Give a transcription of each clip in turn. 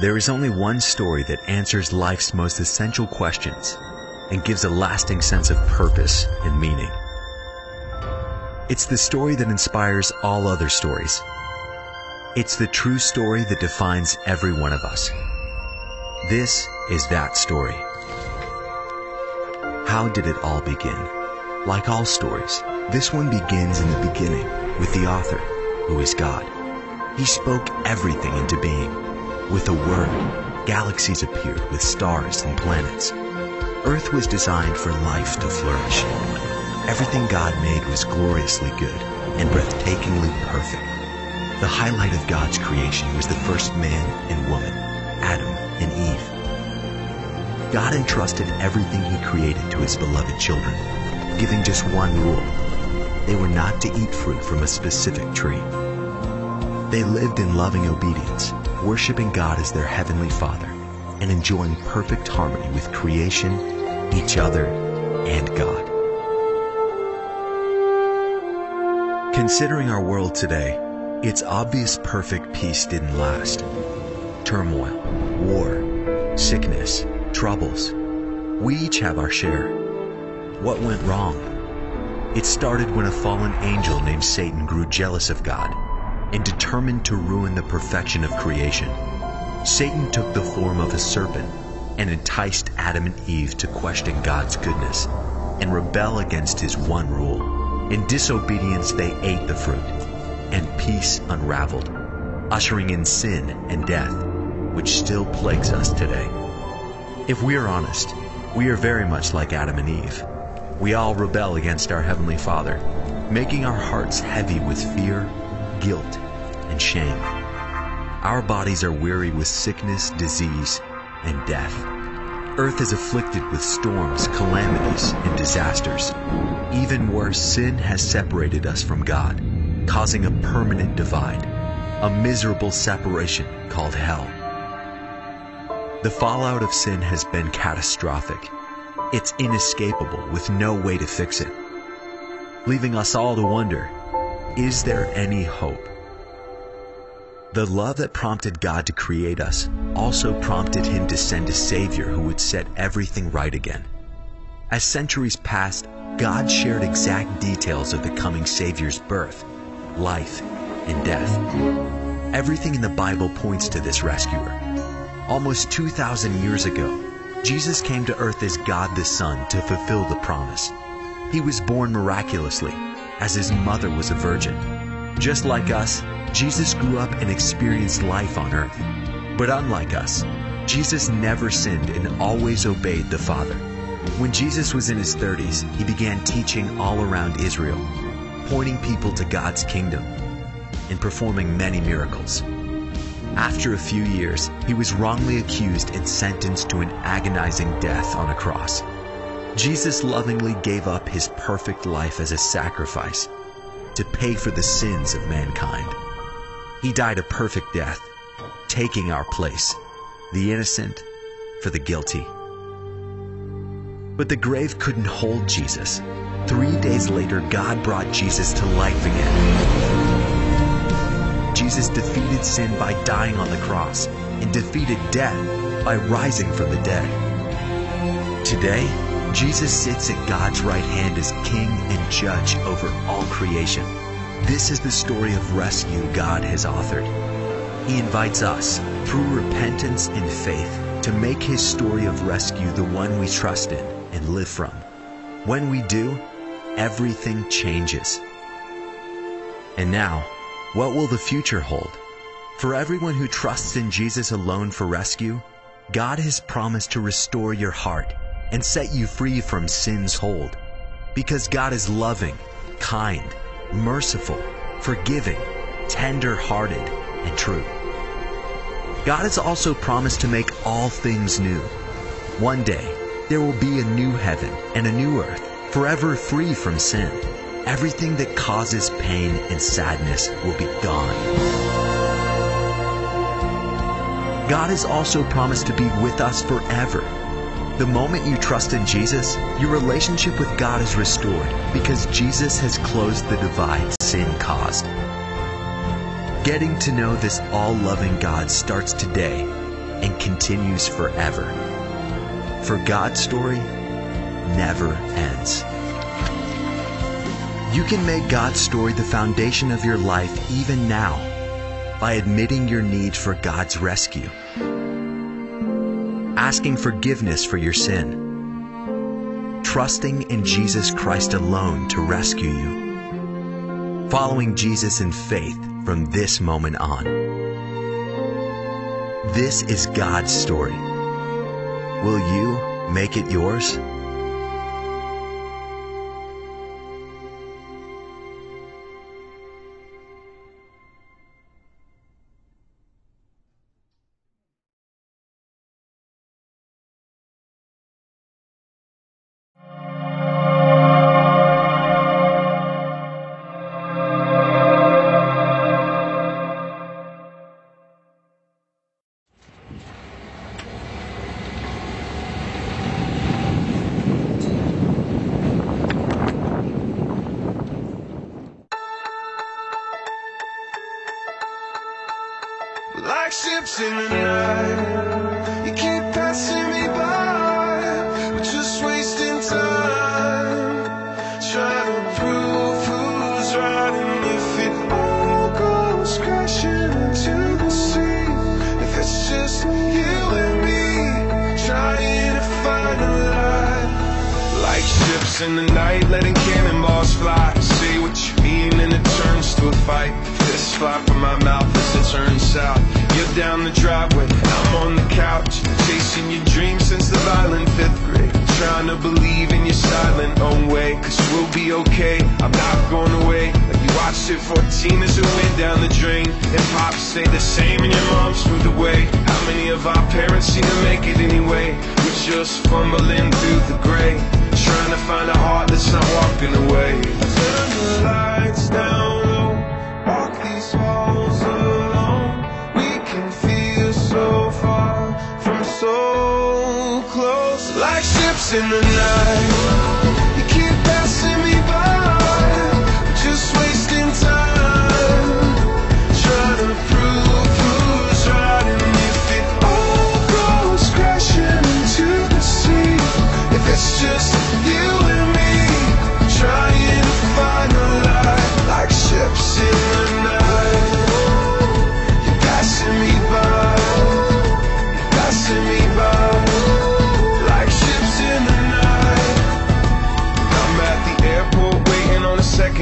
There is only one story that answers life's most essential questions and gives a lasting sense of purpose and meaning. It's the story that inspires all other stories. It's the true story that defines every one of us. This is that story. How did it all begin? Like all stories, this one begins in the beginning with the author, who is God. He spoke everything into being. With a word, galaxies appeared with stars and planets. Earth was designed for life to flourish. Everything God made was gloriously good and breathtakingly perfect. The highlight of God's creation was the first man and woman, Adam and Eve. God entrusted everything he created to his beloved children, giving just one rule. They were not to eat fruit from a specific tree. They lived in loving obedience, worshiping God as their heavenly Father, and enjoying perfect harmony with creation, each other, and God. Considering our world today, it's obvious perfect peace didn't last. Turmoil, war, sickness, troubles. We each have our share. What went wrong? It started when a fallen angel named Satan grew jealous of God and determined to ruin the perfection of creation. Satan took the form of a serpent and enticed Adam and Eve to question God's goodness and rebel against his one rule. In disobedience, they ate the fruit, and peace unraveled, ushering in sin and death, which still plagues us today. If we are honest, we are very much like Adam and Eve. We all rebel against our Heavenly Father, making our hearts heavy with fear, guilt, and shame. Our bodies are weary with sickness, disease, and death. Earth is afflicted with storms, calamities, and disasters. Even worse, sin has separated us from God, causing a permanent divide, a miserable separation called hell. The fallout of sin has been catastrophic. It's inescapable with no way to fix it, leaving us all to wonder, is there any hope? The love that prompted God to create us also prompted him to send a Savior who would set everything right again. As centuries passed, God shared exact details of the coming Savior's birth, life, and death. Everything in the Bible points to this rescuer. Almost 2,000 years ago, Jesus came to earth as God the Son to fulfill the promise. He was born miraculously, as his mother was a virgin. Just like us, Jesus grew up and experienced life on earth. But unlike us, Jesus never sinned and always obeyed the Father. When Jesus was in his 30s, he began teaching all around Israel, pointing people to God's kingdom and performing many miracles. After a few years, he was wrongly accused and sentenced to an agonizing death on a cross. Jesus lovingly gave up his perfect life as a sacrifice to pay for the sins of mankind. He died a perfect death, taking our place, the innocent for the guilty. But the grave couldn't hold Jesus. Three days later, God brought Jesus to life again. Jesus defeated sin by dying on the cross and defeated death by rising from the dead. Today, Jesus sits at God's right hand as King and Judge over all creation. This is the story of rescue God has authored. He invites us, through repentance and faith, to make his story of rescue the one we trust in and live from. When we do, everything changes. And now, what will the future hold? For everyone who trusts in Jesus alone for rescue, God has promised to restore your heart and set you free from sin's hold. Because God is loving, kind, merciful, forgiving, tender hearted, and true. God has also promised to make all things new. One day, there will be a new heaven and a new earth, forever free from sin. Everything that causes pain and sadness will be gone. God has also promised to be with us forever the moment you trust in Jesus, your relationship with God is restored because Jesus has closed the divide sin caused. Getting to know this all loving God starts today and continues forever. For God's story never ends. You can make God's story the foundation of your life even now by admitting your need for God's rescue, asking forgiveness for your sin, trusting in Jesus Christ alone to rescue you, following Jesus in faith from this moment on. This is God's story. Will you make it yours? Light. Like ships in the night, letting cannonballs fly. Say what you mean, and it turns to a fight. This fly from my mouth as it turns south. You're down the driveway, I'm on the couch, chasing your dreams since the violent fifth grade. Trying to believe in your silent own way, cause we'll be okay. I'm not going away. Like you watched it 14 as it went down the drain. And pops stay the same, and your mom's moved away. How many of our parents seem to make it anyway? We're just fumbling through the gray. Trying to find a heart that's not walking away. Turn the lights down low. Walk these halls alone. We can feel so far from so close. Like ships in the night.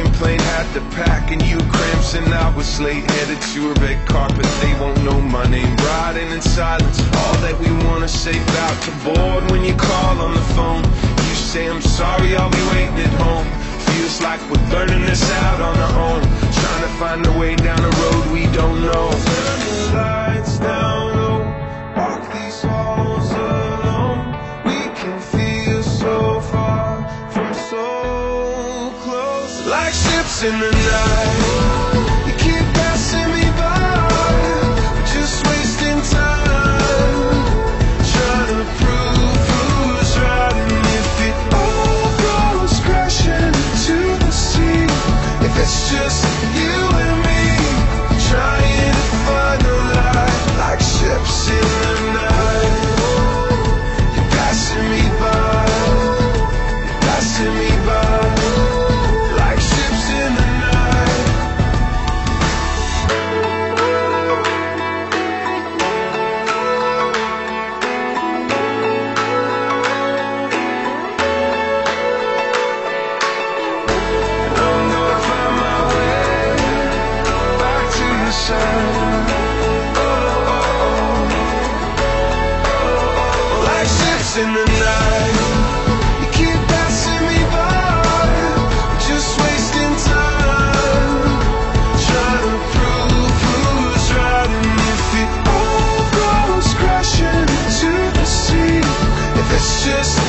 Second plane. Had to pack and you cramps and I was late. Headed to a red carpet. They won't know my name. Riding in silence. All that we wanna say about to board when you call on the phone. You say I'm sorry, I'll be waiting at home. Feels like we're learning this out on our own. Trying to find a way down a road in the night. just